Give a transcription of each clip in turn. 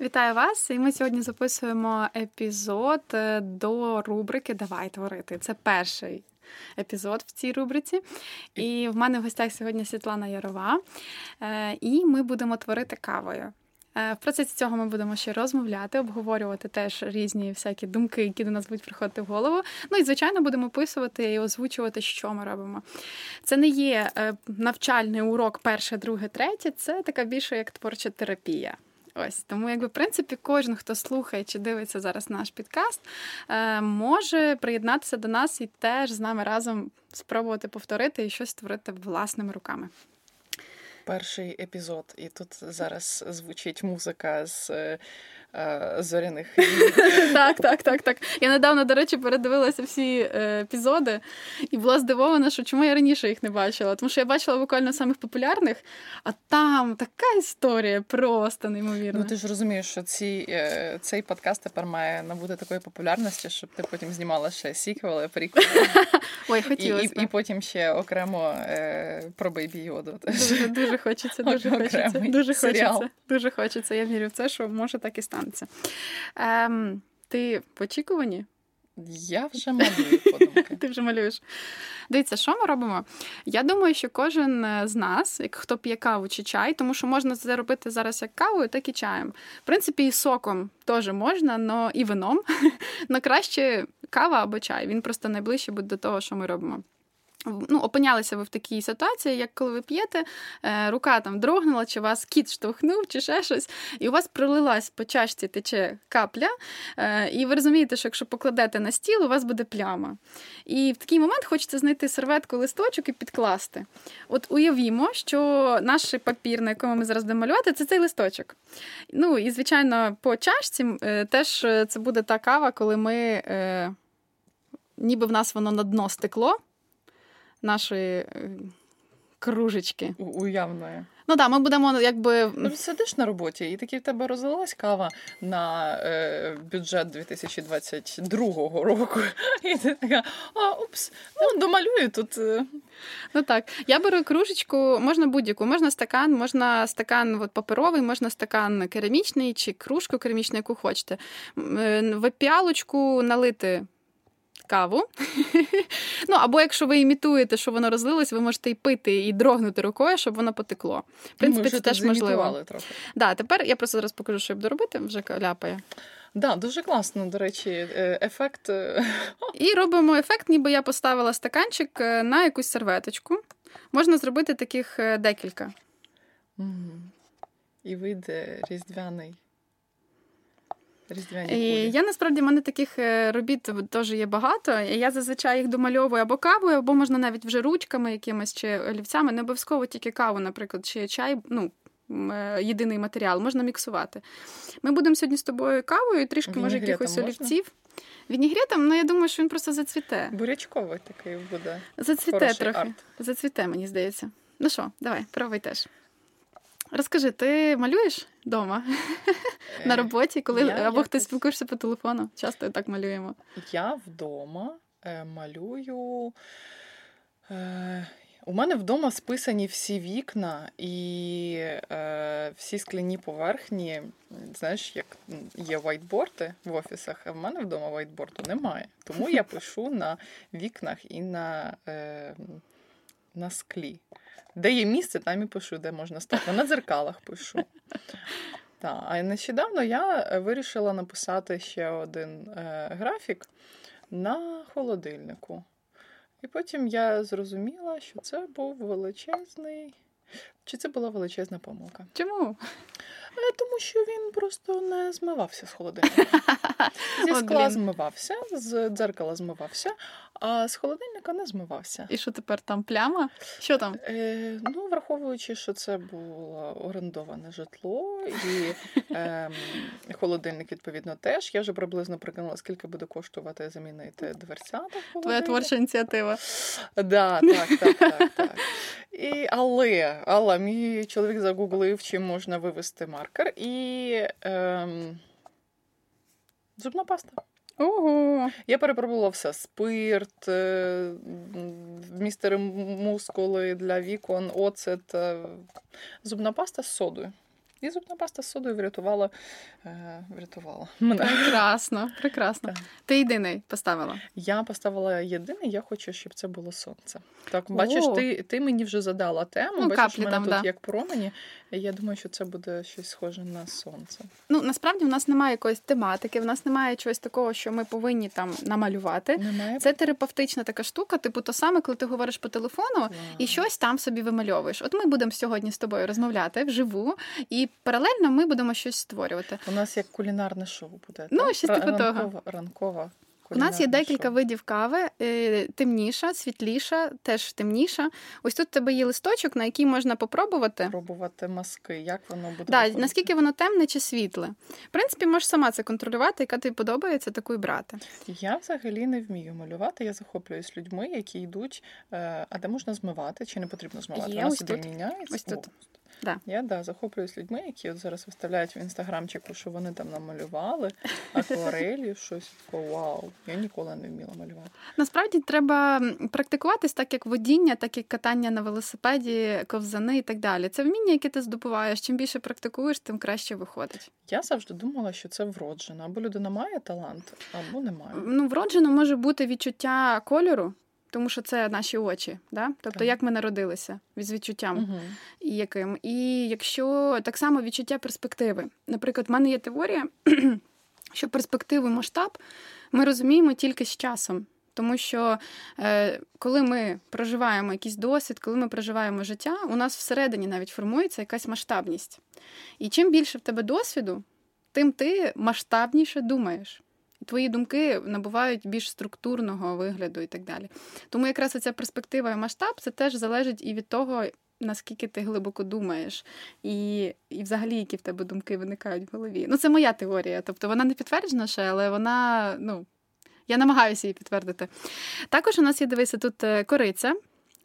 Вітаю вас! І ми сьогодні записуємо епізод е, до рубрики Давай творити. Це перший епізод в цій рубриці. І в мене в гостях сьогодні Світлана Ярова. Е, і ми будемо творити кавою. Е, в процесі цього ми будемо ще розмовляти, обговорювати теж різні всякі думки, які до нас будуть приходити в голову. Ну і звичайно будемо описувати і озвучувати, що ми робимо. Це не є навчальний урок, перше, друге, третє. Це така більше як творча терапія. Ось тому, якби в принципі, кожен, хто слухає чи дивиться зараз наш підкаст, е, може приєднатися до нас і теж з нами разом спробувати повторити і щось створити власними руками. Перший епізод, і тут зараз звучить музика з е, зоряних. Так, так, так, так. Я недавно, до речі, передивилася всі е, епізоди і була здивована, що чому я раніше їх не бачила. Тому що я бачила буквально самих популярних, а там така історія просто неймовірна. Ну ти ж розумієш, що ці, е, цей подкаст тепер має набути такої популярності, щоб ти потім знімала ще сіквели, приквели. Ой, хотілося. І, і, і потім ще окремо е, про Бейбі Йоду. Дуже, дуже хочеться, дуже хочеться. Дуже хочеться. Дуже хочеться. Я вірю в це, що може так і стати станеться. Ем, Ти в очікуванні? Я вже малюю подумки. Ти вже малюєш. Дивіться, що ми робимо? Я думаю, що кожен е, з нас, як хто п'є каву чи чай, тому що можна це робити зараз як кавою, так і чаєм. В принципі, і соком теж можна, но і вином. Но краще кава або чай. Він просто найближче буде до того, що ми робимо ну, опинялися ви в такій ситуації, як коли ви п'єте, е, рука там дрогнула, чи вас кіт штовхнув, чи ще щось, і у вас пролилась по чашці тече капля, е, і ви розумієте, що якщо покладете на стіл, у вас буде пляма. І в такий момент хочеться знайти серветку, листочок і підкласти. От уявімо, що наш папір, на якому ми зараз будемо малювати, це цей листочок. Ну, і, звичайно, по чашці е, теж це буде та кава, коли ми. Ніби в нас воно на дно стекло, нашої е, кружечки. Уявної. Ну так, ми будемо якби. Ну, сидиш на роботі, і таки в тебе розлилась кава на е, бюджет 2022 року. І ти така, а упс, ну домалюю тут. Е». Ну так. Я беру кружечку, можна будь-яку, можна стакан, можна стакан от, паперовий, можна стакан керамічний чи кружку керамічну, яку хочете. Е, в піалочку налити каву. ну, Або якщо ви імітуєте, що воно розлилось, ви можете і пити, і дрогнути рукою, щоб воно потекло. В принципі, Ми це теж можливо. Трохи. Да, Тепер я просто зараз покажу, що я буду робити, вже ляпає. Да, дуже класно, до речі, е, ефект. Е, і робимо ефект, ніби я поставила стаканчик е, на якусь серветочку. Можна зробити таких декілька. І вийде різдвяний. Різдвяні кулі. Я насправді в мене таких е, робіт теж є багато. Я зазвичай їх домальовую або кавою, або можна навіть вже ручками якимись чи олівцями. Не обов'язково тільки каву, наприклад, чи чай. ну, е, Єдиний матеріал, можна міксувати. Ми будемо сьогодні з тобою кавою, трішки, може, якихось олівців. Вінігретом, ну я думаю, що він просто зацвіте. Бурячковий такий буде. Зацвіте трохи. Арт. Зацвіте, мені здається. Ну що, давай, пробуй теж. Розкажи, ти малюєш вдома на роботі, коли я або хтось спілкуєшся по телефону? Часто так малюємо. Я вдома е, малюю. Е, у мене вдома списані всі вікна і е, всі скляні поверхні. Знаєш, як є вайтборди в офісах, а в мене вдома вайтборду немає. Тому я пишу на вікнах і на, е, на склі. Де є місце, там і пишу, де можна стати. На дзеркалах пишу. Так. А нещодавно я е, вирішила написати ще один е, графік на холодильнику. І потім я зрозуміла, що це був величезний. Чи це була величезна помилка? Чому? Е, тому що він просто не змивався з холодильника. Зі скла змивався, з дзеркала змивався, а з холодильника не змивався. І що тепер там пляма? Що там? Е, Ну, враховуючи, що це було орендоване житло, і е, холодильник, відповідно, теж. Я вже приблизно прикинула, скільки буде коштувати замінити дверцята. Твоя творча ініціатива. Да, так, так, так, так. І, Але але мій чоловік загуглив, чим можна вивести маркер, і е, зубна паста. Ого. Я перепробувала все: спирт, е, містери мускули для вікон, оцет, е, зубна паста з содою. І зубна паста з содою врятувала е, врятувала мене. Прекрасно, прекрасно. Так. Ти єдиний поставила. Я поставила єдине, я хочу, щоб це було сонце. Так, бачиш, ти, ти мені вже задала тему, Ну, бачиш, каплі мене там, тут да. як промені. Я думаю, що це буде щось схоже на сонце. Ну насправді в нас немає якоїсь тематики, в нас немає чогось такого, що ми повинні там намалювати. Немає Це терапевтична така штука, типу, то саме, коли ти говориш по телефону і щось там собі вимальовуєш. От ми будемо сьогодні з тобою розмовляти вживу, і паралельно ми будемо щось створювати. У нас як кулінарне шоу буде. Ну, так? щось типу того. ранкова, У нас є декілька шоу. видів кави: е, темніша, світліша, теж темніша. Ось тут у тебе є листочок, на який можна попробувати. пробувати маски, як воно буде. Да, виходити. наскільки воно темне чи світле. В принципі, можеш сама це контролювати, яка тобі подобається, таку і брати. Я взагалі не вмію малювати. Я захоплююсь людьми, які йдуть. Е, а де можна змивати? Чи не потрібно змивати? Є, Вона ось тут. Ось тут. О, Да. Я да, захоплююсь людьми, які от зараз виставляють в інстаграмчику, що вони там намалювали акварелі, щось таке. Вау. Я ніколи не вміла малювати. Насправді треба практикуватись так, як водіння, так і катання на велосипеді, ковзани і так далі. Це вміння, яке ти здобуваєш. Чим більше практикуєш, тим краще виходить. Я завжди думала, що це вроджено. Або людина має талант, або не має. Ну, вроджено може бути відчуття кольору, тому що це наші очі. Да? Тобто, Так. як ми народилися з відчуттям. Угу. і яким. І якщо так само відчуття перспективи. Наприклад, в мене є теорія, що перспективу і масштаб ми розуміємо тільки з часом. Тому що е, коли ми проживаємо якийсь досвід, коли ми проживаємо життя, у нас всередині навіть формується якась масштабність. І чим більше в тебе досвіду, тим ти масштабніше думаєш. Твої думки набувають більш структурного вигляду і так далі. Тому якраз ця перспектива і масштаб це теж залежить і від того, наскільки ти глибоко думаєш, і, і взагалі, які в тебе думки виникають в голові. Ну, це моя теорія. Тобто вона не підтверджена ще, але вона, ну, я намагаюся її підтвердити. Також у нас є, дивися, тут е, кориця,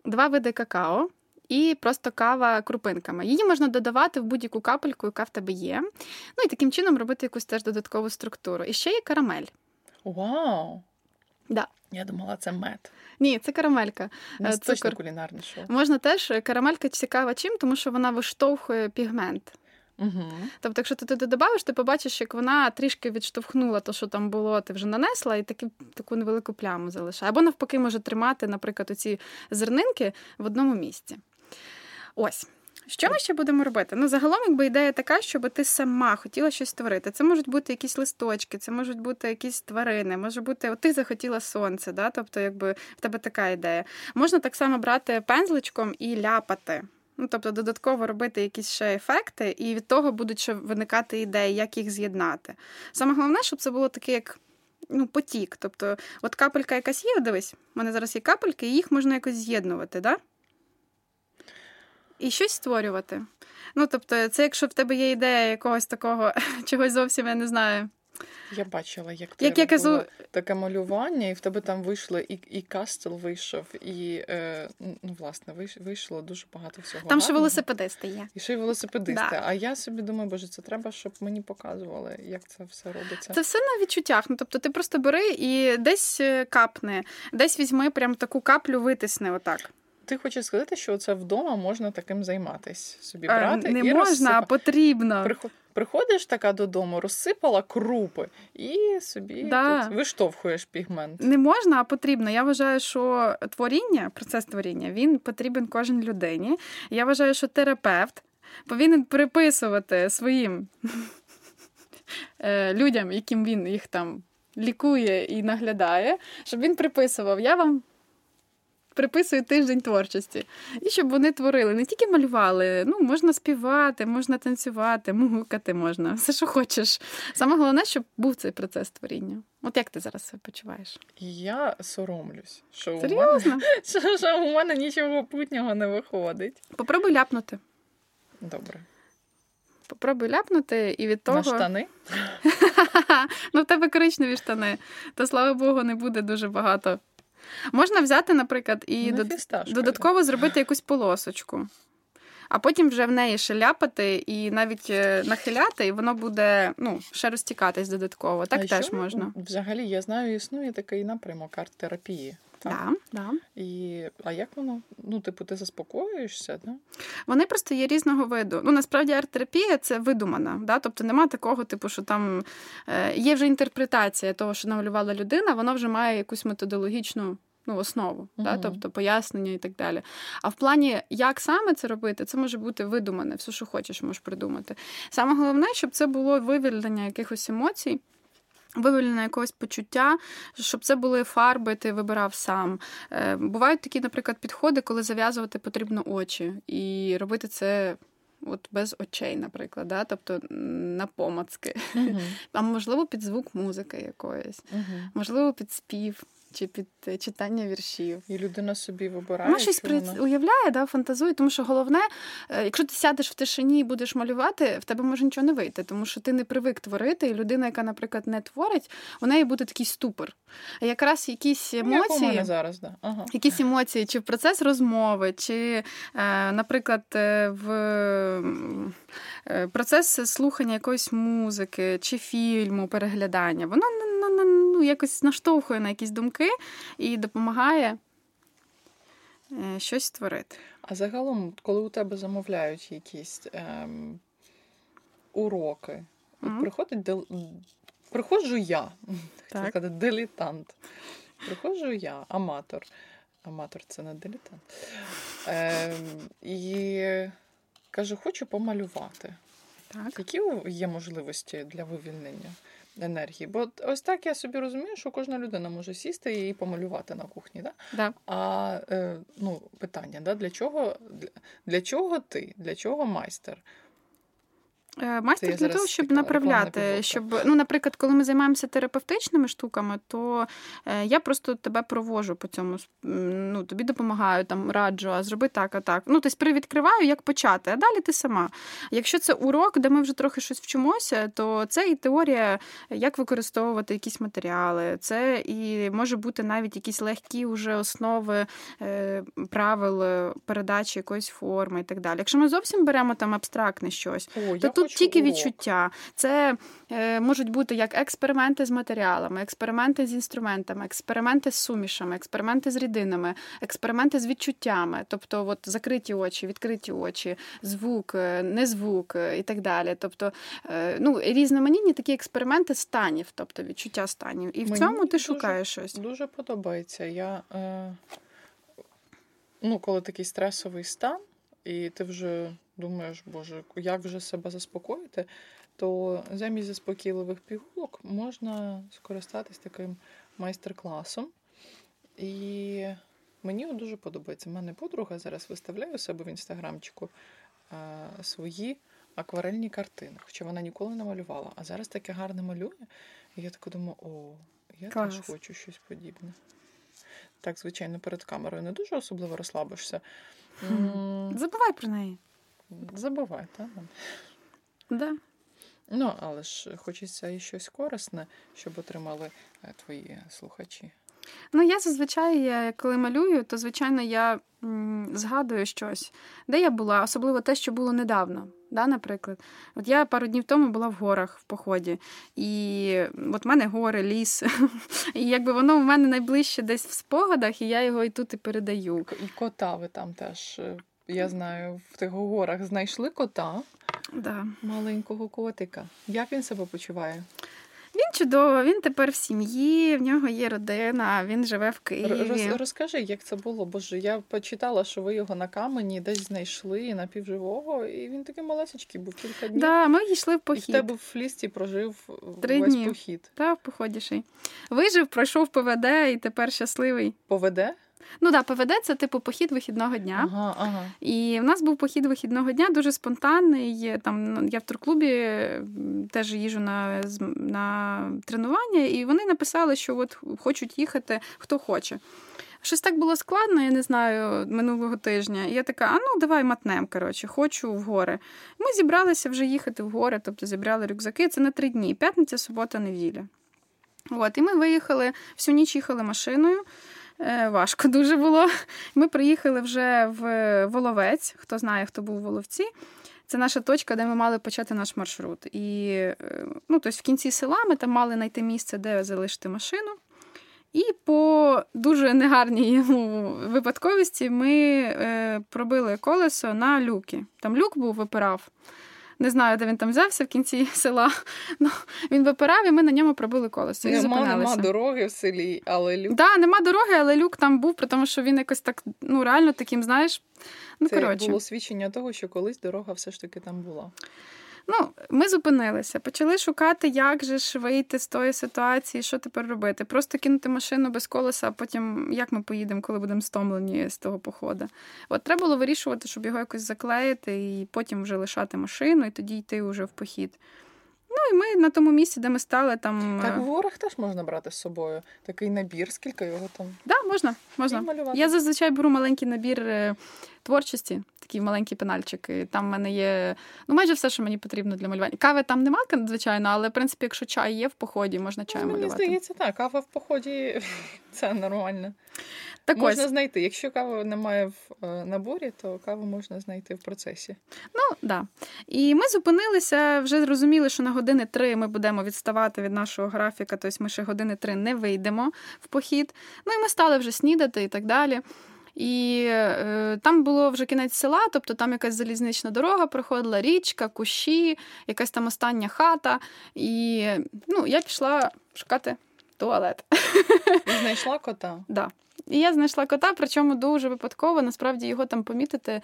два види какао. І просто кава крупинками. Її можна додавати в будь-яку капельку, яка в тебе є. Ну і таким чином робити якусь теж додаткову структуру. І ще є карамель. Вау! Да. Я думала, це мед. Ні, це карамелька. У нас Е, точно кулінарне шоу. Можна теж карамелька цікава чим, тому що вона виштовхує пігмент. Угу. Тобто, якщо ти туди додавиш, ти побачиш, як вона трішки відштовхнула те, що там було, ти вже нанесла, і таки, таку невелику пляму залишає. Або навпаки, може тримати, наприклад, оці зернинки в одному місці. Ось. Що ми ще будемо робити? Ну, загалом, якби ідея така, щоб ти сама хотіла щось створити. Це можуть бути якісь листочки, це можуть бути якісь тварини, може бути, от ти захотіла сонце, да? тобто, якби в тебе така ідея. Можна так само брати пензличком і ляпати. Ну, тобто, додатково робити якісь ще ефекти, і від того будуть ще виникати ідеї, як їх з'єднати. Саме головне, щоб це було таке, як ну, потік. Тобто, от капелька якась є, дивись, в мене зараз є капельки, і їх можна якось з'єднувати, да? І щось створювати. Ну, тобто, це якщо в тебе є ідея якогось такого, чогось зовсім я не знаю. Я бачила, як, Як тебе я кажу, таке малювання, і в тебе там вийшло і, і кастел вийшов, і е, ну, власне, вийш- вийшло дуже багато всього. там ще велосипедисти є. І ще й велосипедисти. Да. А я собі думаю, боже, це треба, щоб мені показували, як це все робиться. Це все на відчуттях. Ну, тобто, ти просто бери і десь е, капни, десь візьми прям таку каплю, витисни отак. Ти хочеш сказати, що це вдома можна таким займатися? Собі Е, брати не і можна, а потрібно. Приходиш така додому, розсипала крупи і собі Да. тут виштовхуєш пігмент. Не можна, а потрібно. Я вважаю, що творіння, процес творіння, він потрібен кожній людині. Я вважаю, що терапевт повинен приписувати своїм е, людям, яким він їх там лікує і наглядає, щоб він приписував. Я вам. Приписую тиждень творчості. І щоб вони творили, не тільки малювали, ну, можна співати, можна танцювати, мугукати можна, все, що хочеш. Саме головне, щоб був цей процес творіння. От як ти зараз себе почуваєш? Я соромлюсь, що у, мене, що, що у мене нічого путнього не виходить. Попробуй ляпнути. Добре. Попробуй ляпнути, і від того. На штани? ну, в тебе коричневі штани, то слава Богу, не буде дуже багато. Можна взяти, наприклад, і На дод- додатково зробити якусь полосочку. А потім вже в неї ще ляпати і навіть е, нахиляти, і воно буде ну, ще розтікатись додатково. Так А теж що можна. Взагалі, я знаю, існує такий напрямок арт-терапії. Да, да. І, А як воно? Ну, типу, ти заспокоюєшся? Да? Вони просто є різного виду. Ну, насправді, арт-терапія це видумана. Да? Тобто нема такого, типу, що там е, є вже інтерпретація того, що намалювала людина, вона вже має якусь методологічну. Ну, основу, uh-huh. да, тобто пояснення і так далі. А в плані, як саме це робити, це може бути видумане, все, що хочеш, можеш придумати. Саме головне, щоб це було вивільнення якихось емоцій. Вивільнення якогось почуття, щоб це були фарби, ти вибирав сам. Е, бувають такі, наприклад, підходи, коли зав'язувати потрібно очі і робити це. От без очей, наприклад, да? тобто на помацки. Uh-huh. А можливо, під звук музики якоїсь, uh-huh. можливо, під спів чи під е, читання віршів. І людина собі вибирає. Вона щось при... вона... уявляє, да, фантазує, тому що головне, е, якщо ти сядеш в тишині і будеш малювати, в тебе може нічого не вийти, тому що ти не привик творити, і людина, яка, наприклад, не творить, у неї буде такий ступор. А якраз якісь ну, емоції, Як зараз, да. ага. якісь емоції, чи в процес розмови, чи, е, наприклад, в процес слухання якоїсь музики, чи фільму, переглядання, воно ну, якось наштовхує на якісь думки і допомагає е, щось створити. А загалом, коли у тебе замовляють якісь ем, уроки, mm-hmm. приходить дел... приходжу я, так. сказати, дилетант. Приходжу я, аматор. Аматор це не дилетант. Ем, і кажу, хочу помалювати. Так. Які є можливості для вивільнення? енергії. Бо ось так я собі розумію, що кожна людина може сісти і помалювати на кухні. Да? Да. А е, ну, питання, да, для чого для, для чого ти? Для чого майстер? Е, майстер для того, щоб направляти, щоб, ну, наприклад, коли ми займаємося терапевтичними штуками, то е, я просто тебе провожу по цьому, ну, тобі допомагаю, там, раджу, а зроби так, а так. Ну, тобто привідкриваю, як почати, а далі ти сама. Якщо це урок, де ми вже трохи щось вчимося, то це і теорія, як використовувати якісь матеріали, це і може бути навіть якісь легкі вже основи е, правил передачі якоїсь форми і так далі. Якщо ми зовсім беремо там абстрактне щось, О, то тут тільки відчуття. Це е, можуть бути як експерименти з матеріалами, експерименти з інструментами, експерименти з сумішами, експерименти з рідинами, експерименти з відчуттями, тобто от закриті очі, відкриті очі, звук, е, не звук е, і так далі. Тобто е, ну, різноманітні такі експерименти станів, тобто відчуття станів. І в Мені цьому ти дуже, шукаєш щось. Дуже подобається. Я, е, ну, Коли такий стресовий стан, і ти вже думаєш, боже, як вже себе заспокоїти, то замість заспокійливих пігулок можна скористатись таким майстер-класом. І мені дуже подобається. У мене подруга зараз виставляє у себе в інстаграмчику свої акварельні картини, хоча вона ніколи не малювала. А зараз таке гарне малює. І я так думаю, о, я Клас. теж хочу щось подібне. Так, звичайно, перед камерою не дуже особливо розслабишся. Забувай про неї. Забувай, так? Да. Ну, але ж хочеться і щось корисне, щоб отримали е, твої слухачі. Ну, я зазвичай, коли малюю, то звичайно я згадую щось, де я була, особливо те, що було недавно. Да, Наприклад, от я пару днів тому була в горах в поході, і от в мене гори, ліс, і якби воно в мене найближче десь в спогадах, і я його і тут і передаю. І кота ви там теж е, я знаю, в тих горах знайшли кота, да. маленького котика. Як він себе почуває? Він чудово, він тепер в сім'ї, в нього є родина, він живе в Києві. Роз, розкажи, як це було? Боже, я почитала, що ви його на камені десь знайшли напівживого, і він такий малесечкий був кілька днів. Да, Ми йшли в похід. І в тебе в лісті прожив Три весь дні. похід. Так, в походіший. Вижив, пройшов ПВД і тепер щасливий. Поведе? Ну так, ПВД це типу похід вихідного дня. Ага, ага. І в нас був похід вихідного дня, дуже спонтанний. Там ну, Я в турклубі теж їжу на на тренування, і вони написали, що от хочуть їхати хто хоче. Щось так було складно, я не знаю, минулого тижня. І я така, а ну давай матнем, коротше, хочу в гори. Ми зібралися вже їхати в гори, тобто зібрали рюкзаки. Це на три дні: п'ятниця, субота, неділя. От, І ми виїхали, всю ніч їхали машиною. Е, важко дуже було. Ми приїхали вже в Воловець. Хто знає, хто був в Воловці. Це наша точка, де ми мали почати наш маршрут. І е, ну, тобто в кінці села ми там мали знайти місце, де залишити машину. І по дуже негарній йому випадковості ми е, пробили колесо на люки. Там люк був випирав. Не знаю, де він там взявся в кінці села. Ну, Він випирав, і ми на ньому пробили колесо. і Нема, нема дороги в селі, але люк. Так, да, нема дороги, але люк там був, тому що він якось так, ну, реально таким, знаєш. Ну, Це коротше. було свідчення того, що колись дорога все ж таки там була. Ну, ми зупинилися, почали шукати, як же ж вийти з тої ситуації, що тепер робити. Просто кинути машину без колеса, а потім як ми поїдемо, коли будемо стомлені з того походу. От треба було вирішувати, щоб його якось заклеїти і потім вже лишати машину, і тоді йти вже в похід. Ну і ми на тому місці, де ми стали, там. Так, в горах теж можна брати з собою. Такий набір, скільки його там. Так, да, можна. можна. Я зазвичай беру маленький набір е, творчості, такі маленькі пенальчики. Там в мене є ну майже все, що мені потрібно для малювання. Кави там нема, звичайно, але в принципі, якщо чай є в поході, можна чай ну, малювати. Мені здається, так. Кава в поході це нормально. Так можна ось. знайти. Якщо кави немає в е, наборі, то каву можна знайти в процесі. Ну да. І ми зупинилися, вже зрозуміли, що на години три ми будемо відставати від нашого графіка, тобто ми ще години три не вийдемо в похід. Ну і ми стали вже снідати і так далі. І е, там було вже кінець села, тобто там якась залізнична дорога проходила, річка, кущі, якась там остання хата. І ну, я пішла шукати туалет. І знайшла кота? Да. І я знайшла кота, причому дуже випадково, насправді його там помітити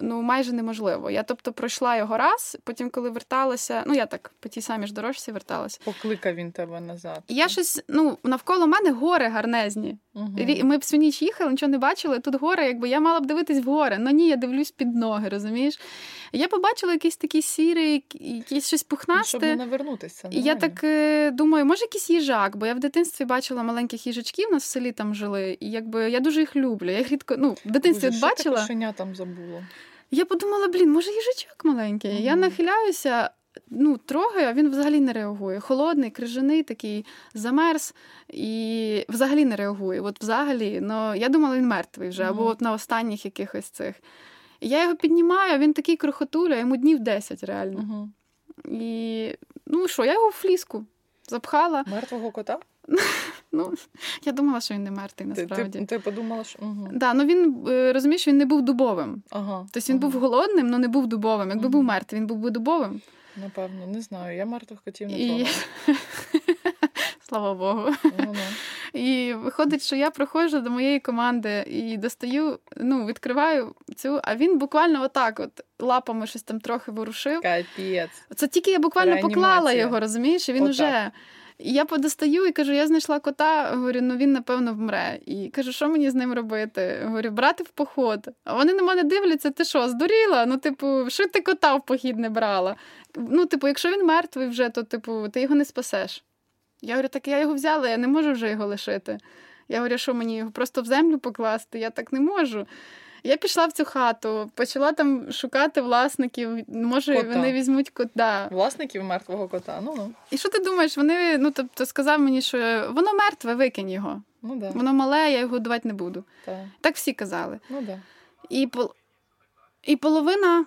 ну майже неможливо. Я тобто пройшла його раз, потім, коли верталася, ну я так по тій самій ж дорожці верталася. Покликав він тебе назад. І я щось, ну, навколо мене гори гарнезні. Угу. Ми всю ніч їхали, нічого не бачили. Тут гори, якби я мала б дивитись в гори. Ну ні, я дивлюсь під ноги, розумієш? Я побачила якийсь такий сірий, якийсь щось пухнасте. Щоб не навернутися. І я так е, думаю, може якийсь їжак, бо я в дитинстві бачила маленьких їжачків, у нас в селі там жили. І якби я дуже їх люблю. Я їх рідко ну, в дитинстві Боже, бачила. Що кошеня там забуло. Я подумала, блін, може їжачок маленький. Mm-hmm. Я нахиляюся, ну, трогаю, а він взагалі не реагує. Холодний, крижаний, такий замерз і взагалі не реагує. От взагалі, ну я думала, він мертвий вже, mm-hmm. або от на останніх якихось цих. Я його піднімаю, він такий крохотуля, йому днів 10 реально. Mm-hmm. І ну що, я його в фліску запхала. Мертвого кота? Ну, я думала, що він не мертвий насправді. Ти, ти, ти подумала, що угу. да, ну він е, розумієш, він не був дубовим. Ага, Тобто він ага. був голодним, але не був дубовим. Якби угу. був мертвий, він був би дубовим. Напевно, не знаю. Я мертвих котів не І... Слава Богу. Ну, і виходить, що я приходжу до моєї команди і достаю, ну, відкриваю цю, а він буквально отак, от лапами щось там трохи ворушив. Капець. Це тільки я буквально Реанімація. поклала його, розумієш? І він отак. уже. І я подостаю і кажу: я знайшла кота, говорю, ну він напевно вмре. І кажу, що мені з ним робити? Говорю, брати в поход. А вони на мене дивляться, ти що, здуріла? Ну, типу, що ти кота в похід не брала? Ну, типу, якщо він мертвий вже, то типу, ти його не спасеш. Я говорю, так я його взяла, я не можу вже його лишити. Я говорю, що мені його просто в землю покласти, я так не можу. Я пішла в цю хату, почала там шукати власників. Може, кота. вони візьмуть кота. Власників мертвого кота. Ну ну. І що ти думаєш? Вони ну тобто сказав мені, що воно мертве, викинь його. Ну да. Воно мале, я його годувати не буду. Так, так всі казали. Ну да. І пол... І половина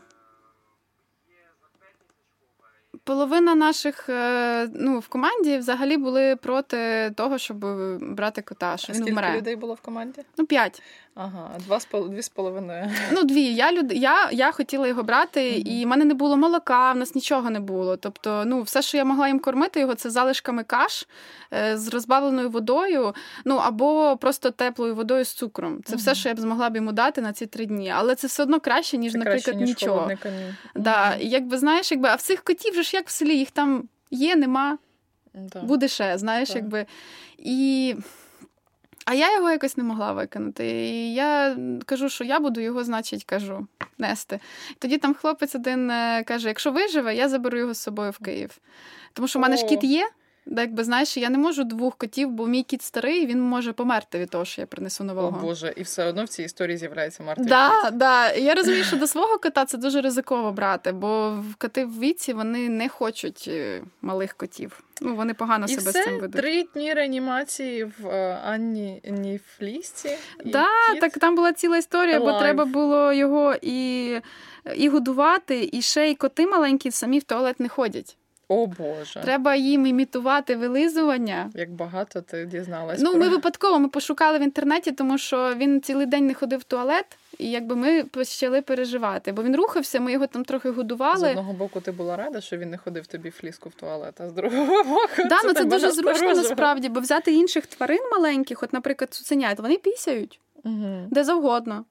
Половина наших е, ну, в команді взагалі були проти того, щоб брати кота. що а він скільки вмре. людей було в команді? Ну, п'ять. Ага, два з дві з половиною. Ну, дві. Я люд... я, я хотіла його брати, mm-hmm. і в мене не було молока, в нас нічого не було. Тобто, ну, все, що я могла їм кормити, його це залишками каш е, з розбавленою водою, ну або просто теплою водою з цукром. Це mm-hmm. все, що я б змогла б йому дати на ці три дні. Але це все одно краще, ніж, це наприклад, краще, ніж нічого. Mm-hmm. Да, якби знаєш, якби, а в цих котів же ж як в селі, їх там є, нема, буде ще, знаєш, якби. І... А я його якось не могла викинути. І я кажу, що я буду його, значить, кажу, нести. Тоді там хлопець один е, каже: якщо виживе, я заберу його з собою в Київ. Тому що в мене ж кіт є. Якби знаєш, я не можу двох котів, бо мій кіт старий, він може померти від того, що я принесу нового. О Боже, і все одно в цій історії з'являється мертвий да, кіт. Да. Я розумію, що до свого кота це дуже ризиково брати, бо коти в віці вони не хочуть е, малих котів. Ну, вони погано і себе все? з цим ведуть. Три дні реанімації в е, Анні Ніфлісті. Да, кіт... так там була ціла історія, Alive. бо треба було його і, і годувати, і ще й коти маленькі самі в туалет не ходять. О Боже. Треба їм імітувати вилизування. Як багато ти дізналась. Ну, про... ми випадково ми пошукали в інтернеті, тому що він цілий день не ходив в туалет, і якби ми почали переживати. Бо він рухався, ми його там трохи годували. З одного боку, ти була рада, що він не ходив тобі фліску в туалет, а з другого боку. Да, це ну це дуже зручно насправді, бо взяти інших тварин маленьких, от, наприклад, цуценят, вони пісяють Мгм. де завгодно.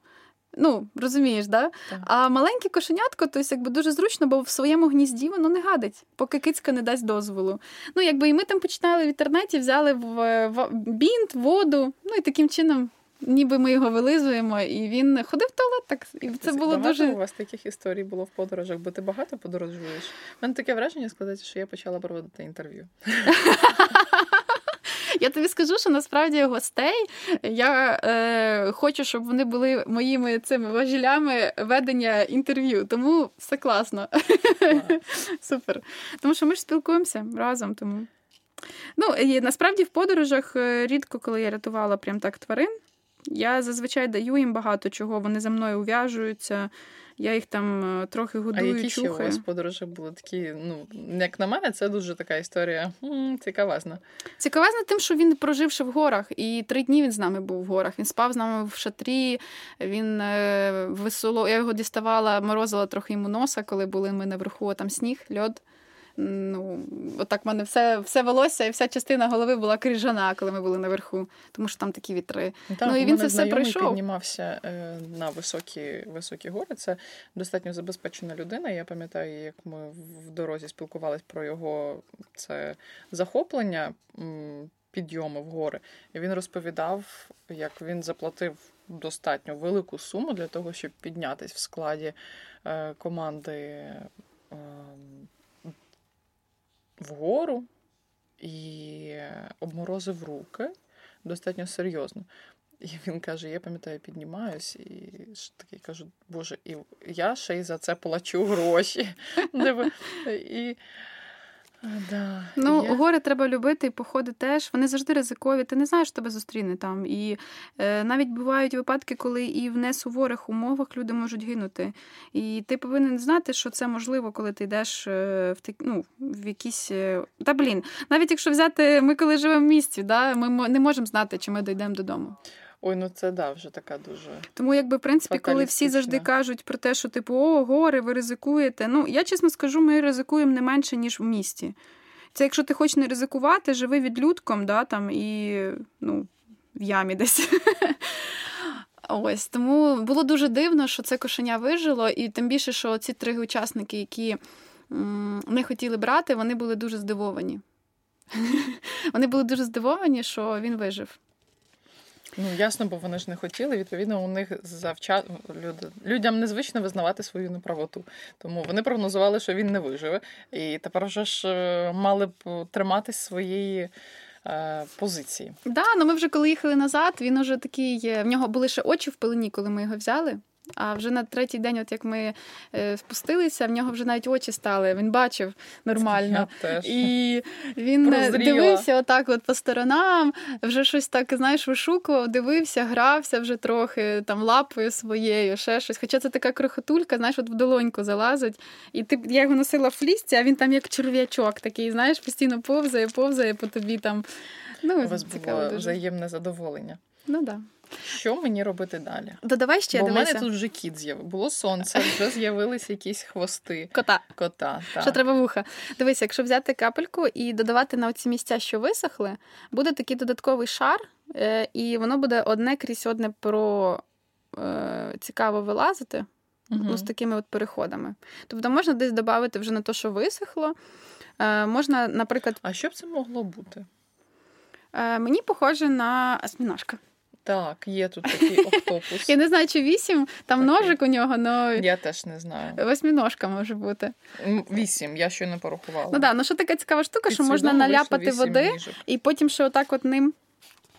Ну, розумієш, да? Так. А маленьке кошенятко, то есть, якби дуже зручно, бо в своєму гнізді воно не гадить, поки кицька не дасть дозволу. Ну, якби і ми там почитали в інтернеті, взяли в, в бінт, воду, ну і таким чином, ніби ми його вилизуємо, і він ходив в туалет, так і це було багато дуже. у вас таких історій було в подорожах, бо ти багато подорожуєш. У мене таке враження складається, що я почала проводити інтерв'ю. Я тобі скажу, що насправді гостей я е, хочу, щоб вони були моїми цими важелями ведення інтерв'ю. Тому все класно. Супер. Тому що ми ж спілкуємося разом. Тому. Ну, і насправді в подорожах е, рідко, коли я рятувала прям так тварин, я зазвичай даю їм багато чого, вони за мною ув'яжуються, я їх там трохи трохи А які чухаю. ще у вас подорожі були такі, ну, як на мене, це дуже така історія м, цікавезна. Цікавезно тим, що він проживши в горах, і три дні він з нами був в горах. Він спав з нами в шатрі, він е, весело. Я його діставала, морозила трохи йому носа, коли були ми наверху, а там сніг, льод. Ну, отак в мене все, все волосся і вся частина голови була крижана, коли ми були наверху, тому що там такі вітри. Так, Ну, і він це все пройшов. піднімався е, на високі, високі гори. Це достатньо забезпечена людина. Я пам'ятаю, як ми в дорозі спілкувалися про його це захоплення підйому в гори. І він розповідав, як він заплатив достатньо велику суму для того, щоб піднятись в складі е, команди. Е, вгору і обморозив руки достатньо серйозно. І він каже: я пам'ятаю, піднімаюсь, і такий кажу, Боже, і я ще й за це плачу гроші. І, а, да, Ну, я- гори треба любити, і походи теж. Вони завжди ризикові. Ти не знаєш, що тебе зустріне там. І е, навіть бувають випадки, коли і в несуворих умовах люди можуть гинути. І ти повинен знати, що це можливо, коли ти йдеш е, в ну, в якісь. е, Та блін, навіть якщо взяти, ми коли живемо в місті, да, ми не можемо знати, чи ми дійдемо додому. Ой, ну це да, вже така дуже. Тому, якби, в принципі, коли всі завжди кажуть про те, що типу, о, гори, ви ризикуєте. Ну, я чесно скажу, ми ризикуємо не менше, ніж в місті. Це якщо ти хочеш не ризикувати, живи відлюдком, да, там, і ну, в ямі десь. Ось тому було дуже дивно, що це кошеня вижило, і тим більше, що ці три учасники, які м, не хотіли брати, вони були дуже здивовані. Вони були дуже здивовані, що він вижив. Ну, ясно, бо вони ж не хотіли. Відповідно, у них завча... люди... людям незвично визнавати свою неправоту. Тому вони прогнозували, що він не виживе. І тепер вже ж е, мали б триматись своєї е, позиції. Да, ну ми вже коли їхали назад, він уже такий. е, В нього були ще очі в пилені, коли ми його взяли. А вже на третій день, от як ми е, спустилися, в нього вже навіть очі стали. Він бачив нормально. Теж. І він е, Прозріла. дивився отак от по сторонам, вже щось так, знаєш, вишукував, дивився, грався вже трохи там лапою своєю, ще щось. Хоча це така крохотулька, знаєш, от в долоньку залазить. І ти, я його носила в флісті, а він там як черв'ячок такий, знаєш, постійно повзає, повзає по тобі там. Ну, У вас цікаво було дуже. взаємне задоволення. Ну да. Що мені робити далі? Додавай ще Бо в мене тут вже кіт з'явився. Було сонце, вже з'явились якісь хвости Кота. кота. Що треба вуха. Дивися, якщо взяти капельку і додавати на оці місця, що висохли, буде такий додатковий шар, е, і воно буде одне крізь одне про е, цікаво вилазити. Мгм. Ну, з такими от переходами. Тобто можна десь додати вже на те, що висохло. Е, можна, наприклад, А що б це могло бути? е, мені похоже на осьміножка. Так, є тут такий октопус. Я не знаю, чи вісім, там Такий. ножик у нього, але Я теж не знаю. восьміножка може бути. Вісім, я ще не порахувала. Ну да, ну що така цікава штука, що можна наляпати води ніжок. і потім ще отак от ним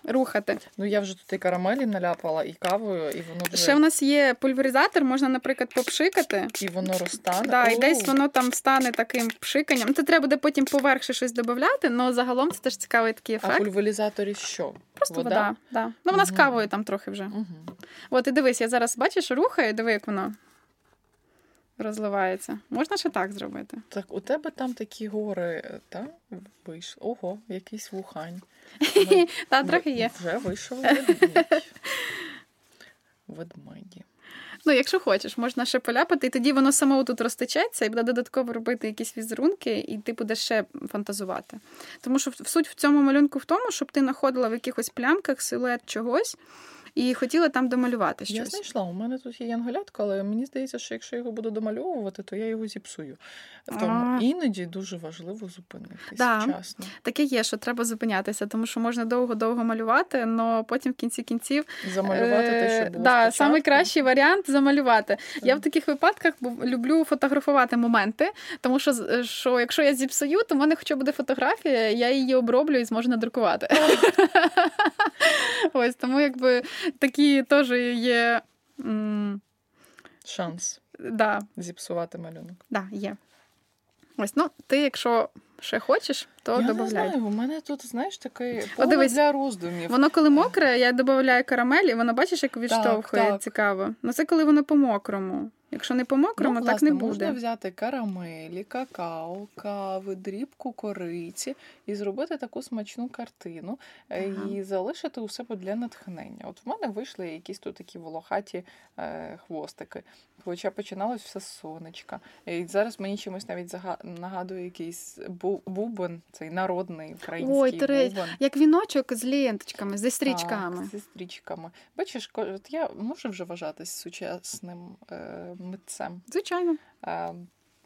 рухати. Ну я вже тут і карамелі наляпала, і кавою, і воно вже Ще в нас є пульверизатор, можна, наприклад, попшикати. і воно розтане. Да, і десь воно там стане таким пшиканням. Це треба буде потім поверх ще щось додати, але загалом це теж цікавий такий ефект. А пульверизаторі що? Просто вода. да. Ну вона з кавою там трохи вже. Угу. От і дивись, я зараз бачиш, рухаю, диви, як воно. розливається. Можна ще так зробити. Так, у тебе там такі гори, е, та? Вийшли. Ого, якийсь вухань. Та трохи є. Вже вийшов ведмідь. Ведмеді. Ну, якщо хочеш, можна ще поляпати, і тоді воно само тут розтечеться і буде додатково робити якісь візерунки, і ти будеш ще фантазувати. Тому що суть в цьому малюнку в тому, щоб ти знаходила в якихось плямках силует чогось. І хотіла там домалювати щось. Я знайшла. У мене тут є янголятко, але мені здається, що якщо я його буду домальовувати, то я його зіпсую. Тому а... іноді дуже важливо зупинитися да. вчасно. Таке є, що треба зупинятися, тому що можна довго-довго малювати, але потім в кінці кінців замалювати те, що е, було да, найкращий варіант замалювати. Mm. Я в таких випадках люблю фотографувати моменти, тому що що якщо я зіпсую, то в мене хоча буде фотографія, я її оброблю і зможу надрукувати. Ось тому якби такі теж є. М- Шанс да. зіпсувати малюнок. Да, є. Ось, ну, ти, якщо ще хочеш, то я не знаю, У мене тут, знаєш, таке для роздумів. Воно коли мокре, я додаю карамель, і воно бачиш, як відштовхує. Так, так. Цікаво. Ну це коли воно по мокрому. Якщо не по мокрому, ну, так власне, не буде. Можна взяти карамелі, какао, кави, дрібку кориці і зробити таку смачну картину е, ага. і залишити у себе для натхнення. От в мене вийшли якісь тут такі волохаті е, хвостики. Хоча починалось все з сонечка. І зараз мені чимось навіть нагадує якийсь бубен, цей народний український Ой, Терезь, бубен. як віночок з ленточками, зі стрічками. Так, Зі стрічками. Бачиш, от я можу вже вважатись сучасним. Е, митцем. Звичайно. А,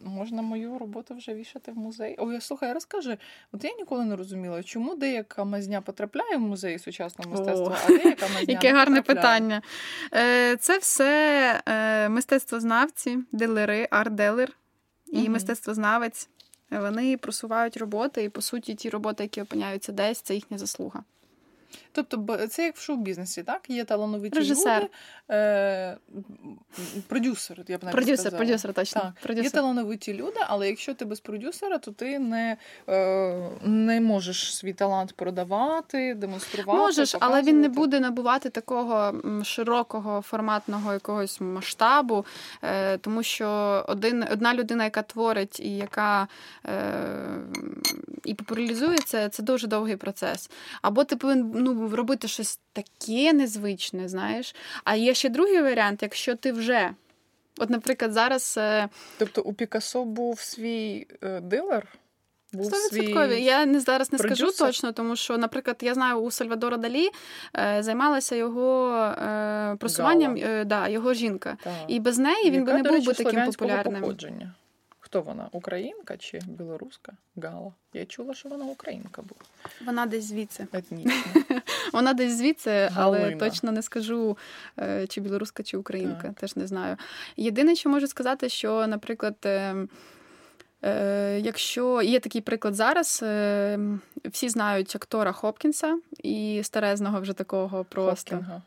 Можна мою роботу вже вішати в музей. Ой, слухай, розкажи, от я ніколи не розуміла, чому деяка мазня потрапляє в музей сучасного мистецтва, а деяка мазня. Яке не гарне питання. Е, це все е, мистецтвознавці, дилери, арт-делер і угу. мистецтвознавець. Вони просувають роботи, і по суті, ті роботи, які опиняються десь, це їхня заслуга. Тобто, це як в шоу-бізнесі, так? Є талановиті Режисер. люди, е, продюсер, я б навіть продюсер, сказала. продюсер, точно. Так. Продюсер. Є талановиті люди, але якщо ти без продюсера, то ти не е, не можеш свій талант продавати, демонструвати. Можеш, показувати. але він не буде набувати такого широкого форматного якогось масштабу, е, тому що один, одна людина, яка творить і яка е, і популяризує це, це дуже довгий процес. Або ти повинен ну, робити щось таке незвичне, знаєш. А є ще другий варіант, якщо ти вже. От, наприклад, зараз. Е, тобто у Пікасо був свій е, дилер? Був свій Я не зараз не продюсер? скажу точно, тому що, наприклад, я знаю, у Сальвадора Далі е, займалася його е, просуванням е, да, його жінка. Так. І без неї він Яка, би не був би таким популярним. Походження. Хто вона? Українка чи білоруска? Гала. Я чула, що вона українка була. Вона десь звідси. Етнічна. Вона десь звідси, але Галина. точно не скажу, е, чи білоруска, чи українка. Так. Теж не знаю. Єдине, що можу сказати, що, наприклад. Е, е, якщо є такий приклад зараз, всі знають актора Хопкінса і старезного вже такого просто. Хокінга.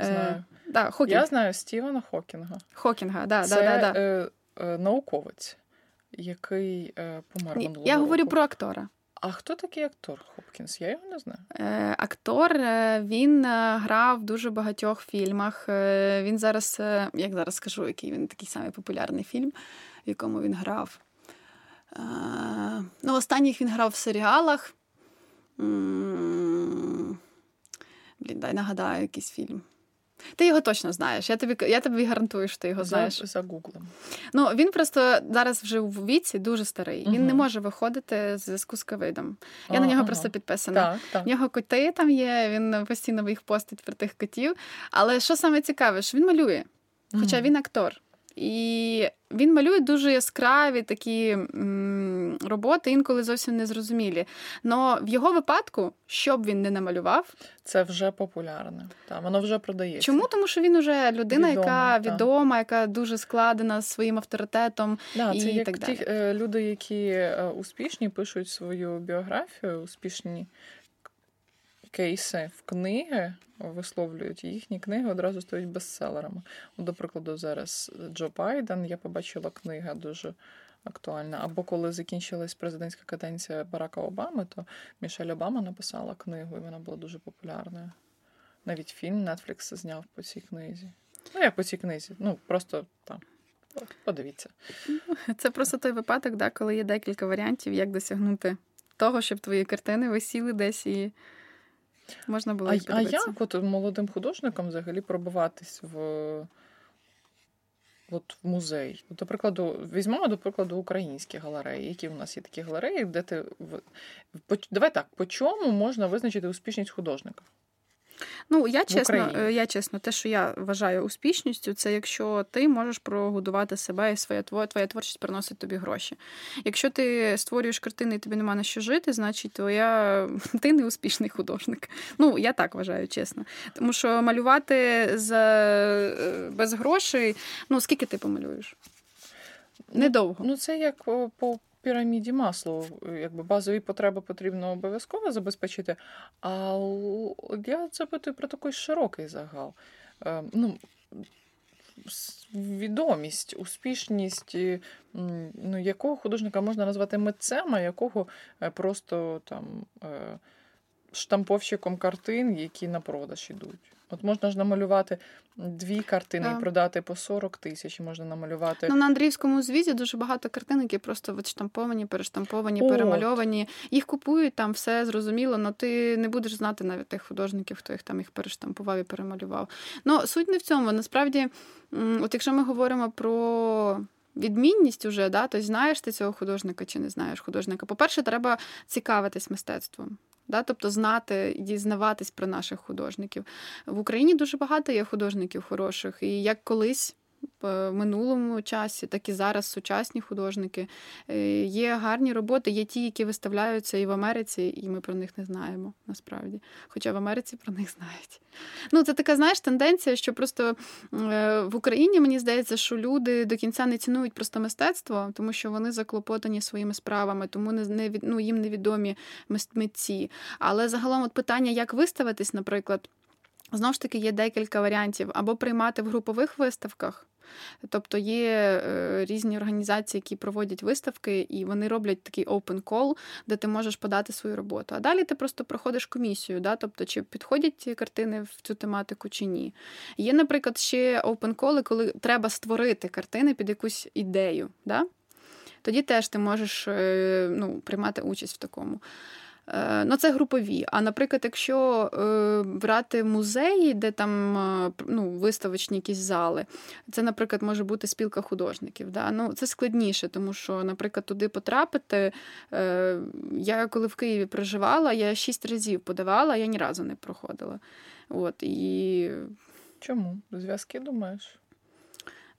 Знаю. Да, Хокінг. Я знаю Стівена Хокінга. Хокінга, да, Це да, да, да. Е, е, науковець який е, помер минулого Я говорю року. про актора. А хто такий актор Хопкінс? Я його не знаю. Е, Актор е, він е, грав в дуже багатьох фільмах. Він зараз, як зараз скажу, який він такий самий популярний фільм, в якому він грав. Ну, Останніх він грав в серіалах. Блін, дай нагадаю якийсь фільм. Ти його точно знаєш. Я тобі я тобі гарантую, що ти його знаєш. За, за гуглом. Ну він просто зараз вже в віці дуже старий. Угу. Він не може виходити з зв'язку з ковидом. Я а, на нього ага. просто підписана. Так, так. В нього коти там є, він постійно їх постить про тих котів. Але що саме цікаве, що він малює, хоча угу. він актор. І він малює дуже яскраві такі м, роботи, інколи зовсім незрозумілі. Но в його випадку, що б він не намалював, це вже популярне. Та воно вже продається. Чому? Тому що він уже людина, відома, яка та. відома, яка дуже складена своїм авторитетом. Да, і це як так далі. ті е, люди, які е, успішні, пишуть свою біографію, успішні кейси в книги висловлюють, їхні книги одразу стають бестселерами. До прикладу, зараз Джо Байден, я побачила книга дуже актуальна. Або коли закінчилась президентська каденція Барака Обами, то Мішель Обама написала книгу, і вона була дуже популярною. Навіть фільм Netflix зняв по цій книзі. Ну, як по цій книзі, ну просто там Подивіться. Це просто той випадок, да, коли є декілька варіантів, як досягнути того, щоб твої картини висіли десь і можна було. А, а як от молодим художникам взагалі пробиватись в от в музей? До прикладу, візьмемо, до прикладу, українські галереї. Які в нас є такі галереї, де ти Давай так, по чому можна визначити успішність художника? Ну, я чесно, е, я чесно, те, що я вважаю успішністю, це якщо ти можеш прогодувати себе і своя твоя творчість приносить тобі гроші. Якщо ти створюєш картини і тобі нема на що жити, значить твоя ти не успішний художник. Ну, я так вважаю, чесно. Тому що малювати за... Е, без грошей, ну скільки ти помалюєш? Ну, Недовго. Ну, це як по піраміді маслу, якби базові потреби потрібно обов'язково забезпечити. А я запитую про такий широкий загал. Е, ну, Відомість, успішність, ну, якого художника можна назвати митцем, а якого е, просто там е, штамповщиком картин, які на продаж ідуть. От можна ж намалювати дві картини і продати по 40 тисяч, можна намалювати. Ну, на Андріївському звізі дуже багато картин, які просто відштамповані, перештамповані, От. перемальовані. Їх купують, там все зрозуміло, але ти не будеш знати навіть тих художників, хто їх там їх перештампував і перемалював. Ну, суть не в цьому. Насправді, от якщо ми говоримо про. Відмінність уже, да, тобто знаєш ти цього художника чи не знаєш художника. По-перше, треба цікавитись мистецтвом да, тобто знати і дізнаватись про наших художників. В Україні дуже багато є художників хороших, і як колись в минулому часі, так і зараз сучасні художники. Е, є гарні роботи, є ті, які виставляються і в Америці, і ми про них не знаємо насправді. Хоча в Америці про них знають. Ну, Це така, знаєш, тенденція, що просто е, в Україні мені здається, що люди до кінця не цінують просто мистецтво, тому що вони заклопотані своїми справами, тому не, не ну, їм невідомі митці. Але загалом от питання, як виставитись, наприклад. Знову ж таки, є декілька варіантів або приймати в групових виставках. Тобто є е, різні організації, які проводять виставки, і вони роблять такий open call, де ти можеш подати свою роботу. А далі ти просто проходиш комісію, да? тобто чи підходять ці картини в цю тематику чи ні. Є, наприклад, ще open call, коли треба створити картини під якусь ідею. Да? Тоді теж ти можеш е, ну, приймати участь в такому. Е, ну, це групові. А наприклад, якщо е, брати музеї, де там е, ну, виставочні якісь зали, це, наприклад, може бути спілка художників. Да? Ну, Це складніше, тому що, наприклад, туди потрапити. Я коли в Києві проживала, я шість разів подавала, я ні разу не проходила. От, і... Чому? Зв'язки думаєш?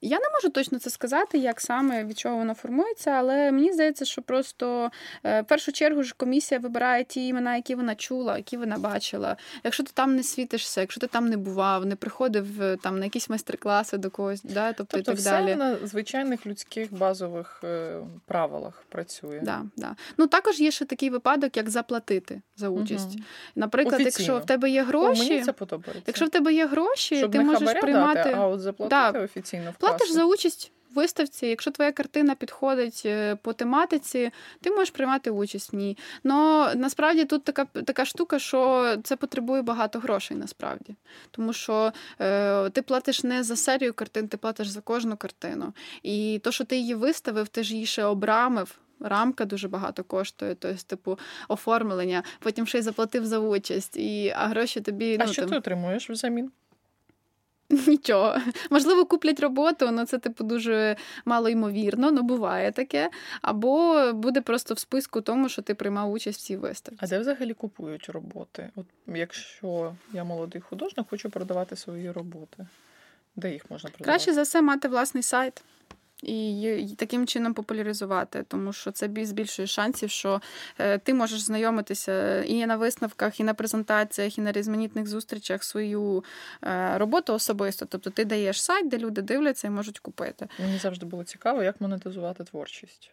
Я не можу точно це сказати, як саме від чого воно формується, але мені здається, що просто е, в першу чергу ж комісія вибирає ті імена, які вона чула, які вона бачила. Якщо ти там не світишся, якщо ти там не бував, не приходив е, там на якісь майстер-класи до когось, да, тобто, тобто і так все далі. на звичайних людських базових е, правилах працює. Да, да. Ну також є ще такий випадок, як заплатити за участь. Угу. Наприклад, Офіційно. якщо в тебе є гроші, О, мені це подобається. Якщо в тебе є гроші, Щоб ти можеш приймати дати, а от заплатити да. офіційно платиш за участь в виставці. Якщо твоя картина підходить е, по тематиці, ти можеш приймати участь в ній. Но насправді тут така така штука, що це потребує багато грошей, насправді. Тому що е, ти платиш не за серію картин, ти платиш за кожну картину. І то, що ти її виставив, ти ж її ще обрамив. Рамка дуже багато коштує, тобто, типу, оформлення, потім ще й заплатив за участь, і, а гроші тобі. А ну, що там... ти отримуєш взамін? Нічого. Можливо, куплять роботу, але це, типу, дуже мало ймовірно, ну буває таке. Або буде просто в списку тому, що ти приймав участь в цій виставці. А де взагалі купують роботи? От Якщо я молодий художник, хочу продавати свої роботи. Де їх можна продавати? Краще за все мати власний сайт і таким чином популяризувати, тому що це збільшує шансів, що е, ти можеш знайомитися і на висновках, і на презентаціях, і на різноманітних зустрічах свою е, роботу особисто. Тобто ти даєш сайт, де люди дивляться і можуть купити. Мені завжди було цікаво, як монетизувати творчість.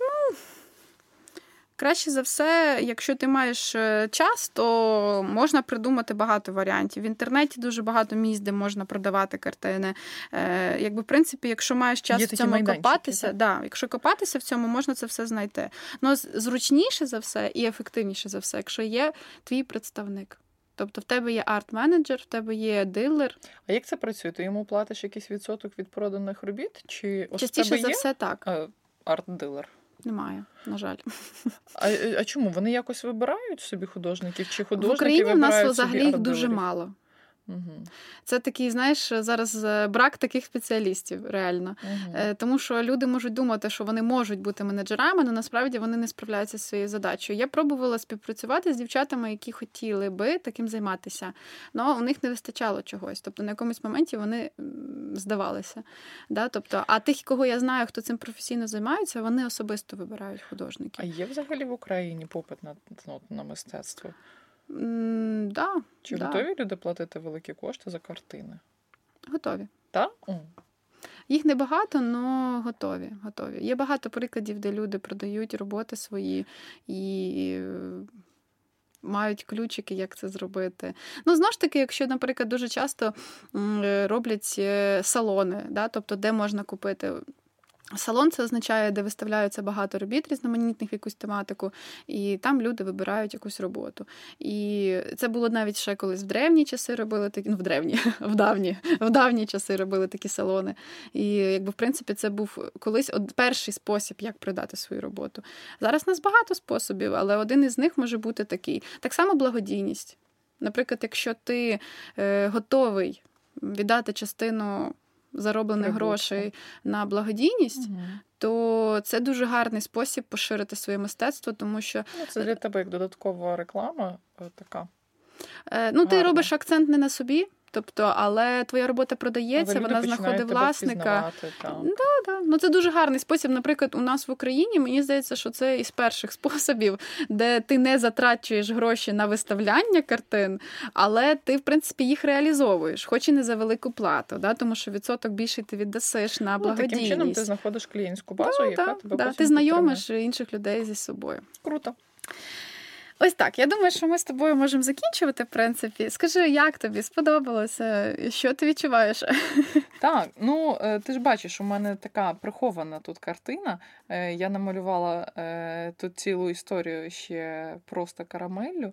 Ну, Краще за все, якщо ти маєш е, час, то можна придумати багато варіантів. В інтернеті дуже багато місць, де можна продавати картини. Е, Якби, в принципі, якщо маєш час Є в цьому копатися, да, якщо копатися в цьому, можна це все знайти. Ну, зручніше за все і ефективніше за все, якщо є твій представник. Тобто в тебе є арт-менеджер, в тебе є дилер. А як це працює? Ти йому платиш якийсь відсоток від проданих робіт? Чи Частіше за є все так. е, арт-дилер? Немає, на жаль. А, а чому? Вони якось вибирають собі художників? Чи В художники Україні в нас взагалі їх дуже мало. Угу. Це такий, знаєш, зараз е, брак таких спеціалістів, реально. Угу. Тому що люди можуть думати, що вони можуть бути менеджерами, але насправді вони не справляються зі своєю задачею. Я пробувала співпрацювати з дівчатами, які хотіли би таким займатися, але у них не вистачало чогось. Тобто на якомусь моменті вони здавалися. Да? Тобто, а тих, кого я знаю, хто цим професійно займається, вони особисто вибирають А є взагалі в Україні попит на, ну, на мистецтво? М, да, Чи да, готові люди платити великі кошти за картини? готові. Так? Їх небагато, але готові. готові. Є багато прикладів, де люди продають роботи свої і е, мають ключики, як це зробити. Ну, знову ж таки, якщо, наприклад, дуже часто е, роблять е, салони, да, тобто де можна купити. Салон це означає, де виставляються багато робіт різноманітних в якусь тематику, і там люди вибирають якусь роботу. І це було навіть ще колись в древні часи робили такі, ну в древні, в давні, в давні часи робили такі салони. І якби в принципі це був колись перший спосіб, як продати свою роботу. Зараз у нас багато способів, але один із них може бути такий. Так само благодійність. Наприклад, якщо ти е, готовий віддати частину зароблених Прибутку. грошей на благодійність, Угу. то це дуже гарний спосіб поширити своє мистецтво, тому що Ну, це для тебе як додаткова реклама е, така. е, ну, ти Гарно. робиш акцент не на собі, тобто, але твоя робота продається, вона знаходить власника. так. Да, ну це дуже гарний спосіб. Наприклад, у нас в Україні мені здається, що це із перших способів, де ти не затрачуєш гроші на виставляння картин, але ти, в принципі, їх реалізовуєш, хоч і не за велику плату, да, тому що відсоток більший ти віддасиш на Ну, таким чином ти знаходиш клієнтську базу, Да, яка да, тебе да, ти знайомиш інших людей зі собою. Круто. Ось так. Я думаю, що ми з тобою можемо закінчувати, в принципі. Скажи, як тобі сподобалося? Що ти відчуваєш? Так, ну е, ти ж бачиш, у мене така прихована тут картина. Е, Я намалювала е, тут цілу історію ще просто карамеллю.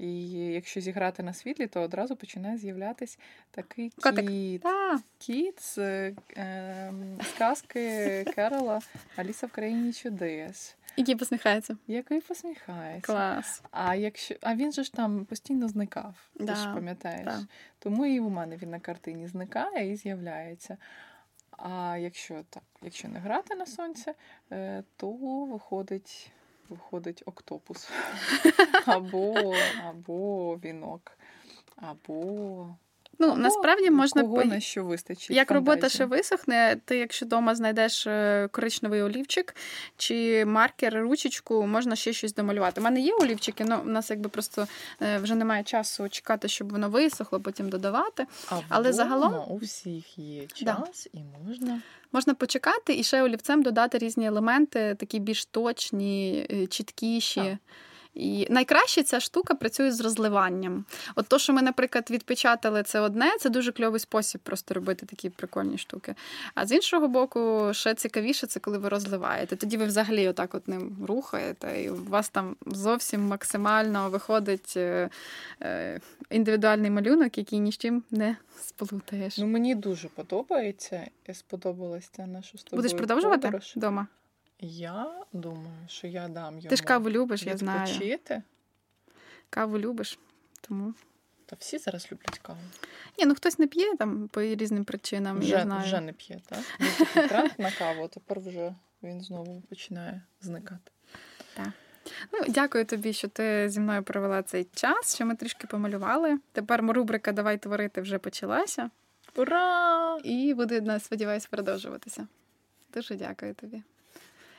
І якщо зіграти на світлі, то одразу починає з'являтись такий Котик. кіт. Та, Кіт з е, сказки Керола Аліса в країні чудес, який посміхається. який посміхається. Клас. А якщо а він же ж там постійно зникав, ти ж пам'ятаєш. да. Тому і у мене він на картині зникає і з'являється. А якщо так, якщо не грати на сонце, е, то виходить, виходить октопус. Або, або вінок, або. Ну, або насправді можна кого на що вистачить. Як робота ще висохне, ти, якщо вдома знайдеш е, коричневий олівчик чи маркер, ручечку, можна ще щось домалювати. У мене є олівчики, але в нас якби просто е, вже немає часу чекати, щоб воно висохло, потім додавати. А але загалом- у всіх є Да. час і можна. Можна почекати і ще олівцем додати різні елементи, такі більш точні, е, чіткіші. Так. І найкраще ця штука працює з розливанням. От то, що ми, наприклад, відпечатали це одне, це дуже кльовий спосіб просто робити такі прикольні штуки. А з іншого боку, ще цікавіше це коли ви розливаєте. Тоді ви взагалі отак от ним рухаєте, і у вас там зовсім максимально виходить е, е, індивідуальний малюнок, який ні з чим не сплутаєш. Ну мені дуже подобається. і Сподобалася ця наша з тобою Будеш продовжувати вдома? Я думаю, що я дам йому Ти ж каву любиш, я знаю. відпочити. Каву любиш. Тому. Та всі зараз люблять каву. Ні, ну хтось не п'є там по різним причинам, Вже, я знаю. вже не п'є, так? Тренд на каву, а тепер вже він знову починає зникати. Ну, дякую тобі, що ти зі мною провела цей час, що ми трішки помалювали. Тепер рубрика Давай творити вже почалася. Ура! І буде, сподіваюся, продовжуватися. Дуже дякую тобі.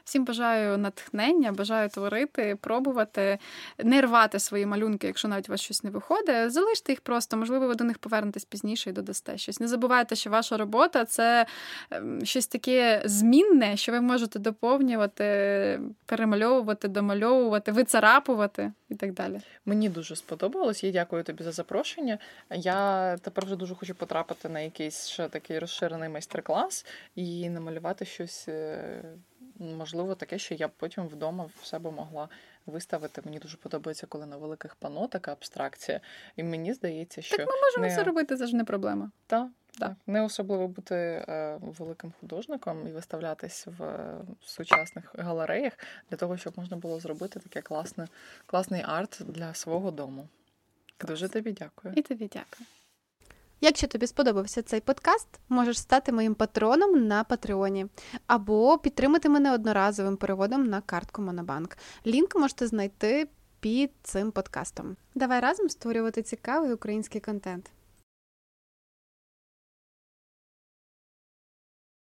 Всім бажаю натхнення, бажаю творити, пробувати, не рвати свої малюнки, якщо навіть у вас щось не виходить. Залиште їх просто, можливо, ви до них повернетесь пізніше і додасте щось. Не забувайте, що ваша робота це ем, щось таке змінне, що ви можете доповнювати, перемальовувати, домальовувати, вицарапувати і так далі. Мені дуже сподобалось. Я дякую тобі за запрошення. Я тепер вже дуже хочу потрапити на якийсь ще такий розширений майстер-клас і намалювати щось, е, можливо, таке, що я б потім вдома в себе могла виставити. Мені дуже подобається, коли на великих пано така абстракція. І мені здається, що Так ми можемо не... це робити, це ж не проблема. Так, так. Не особливо бути е, великим художником і виставлятись в, в сучасних галереях для того, щоб можна було зробити таке класне, класний арт для свого дому. Дуже тобі дякую. І тобі дякую. Якщо тобі сподобався цей подкаст, можеш стати моїм патроном на Патреоні або підтримати мене одноразовим переводом на картку Монобанк. Лінк можете знайти під цим подкастом. Давай разом створювати цікавий український контент.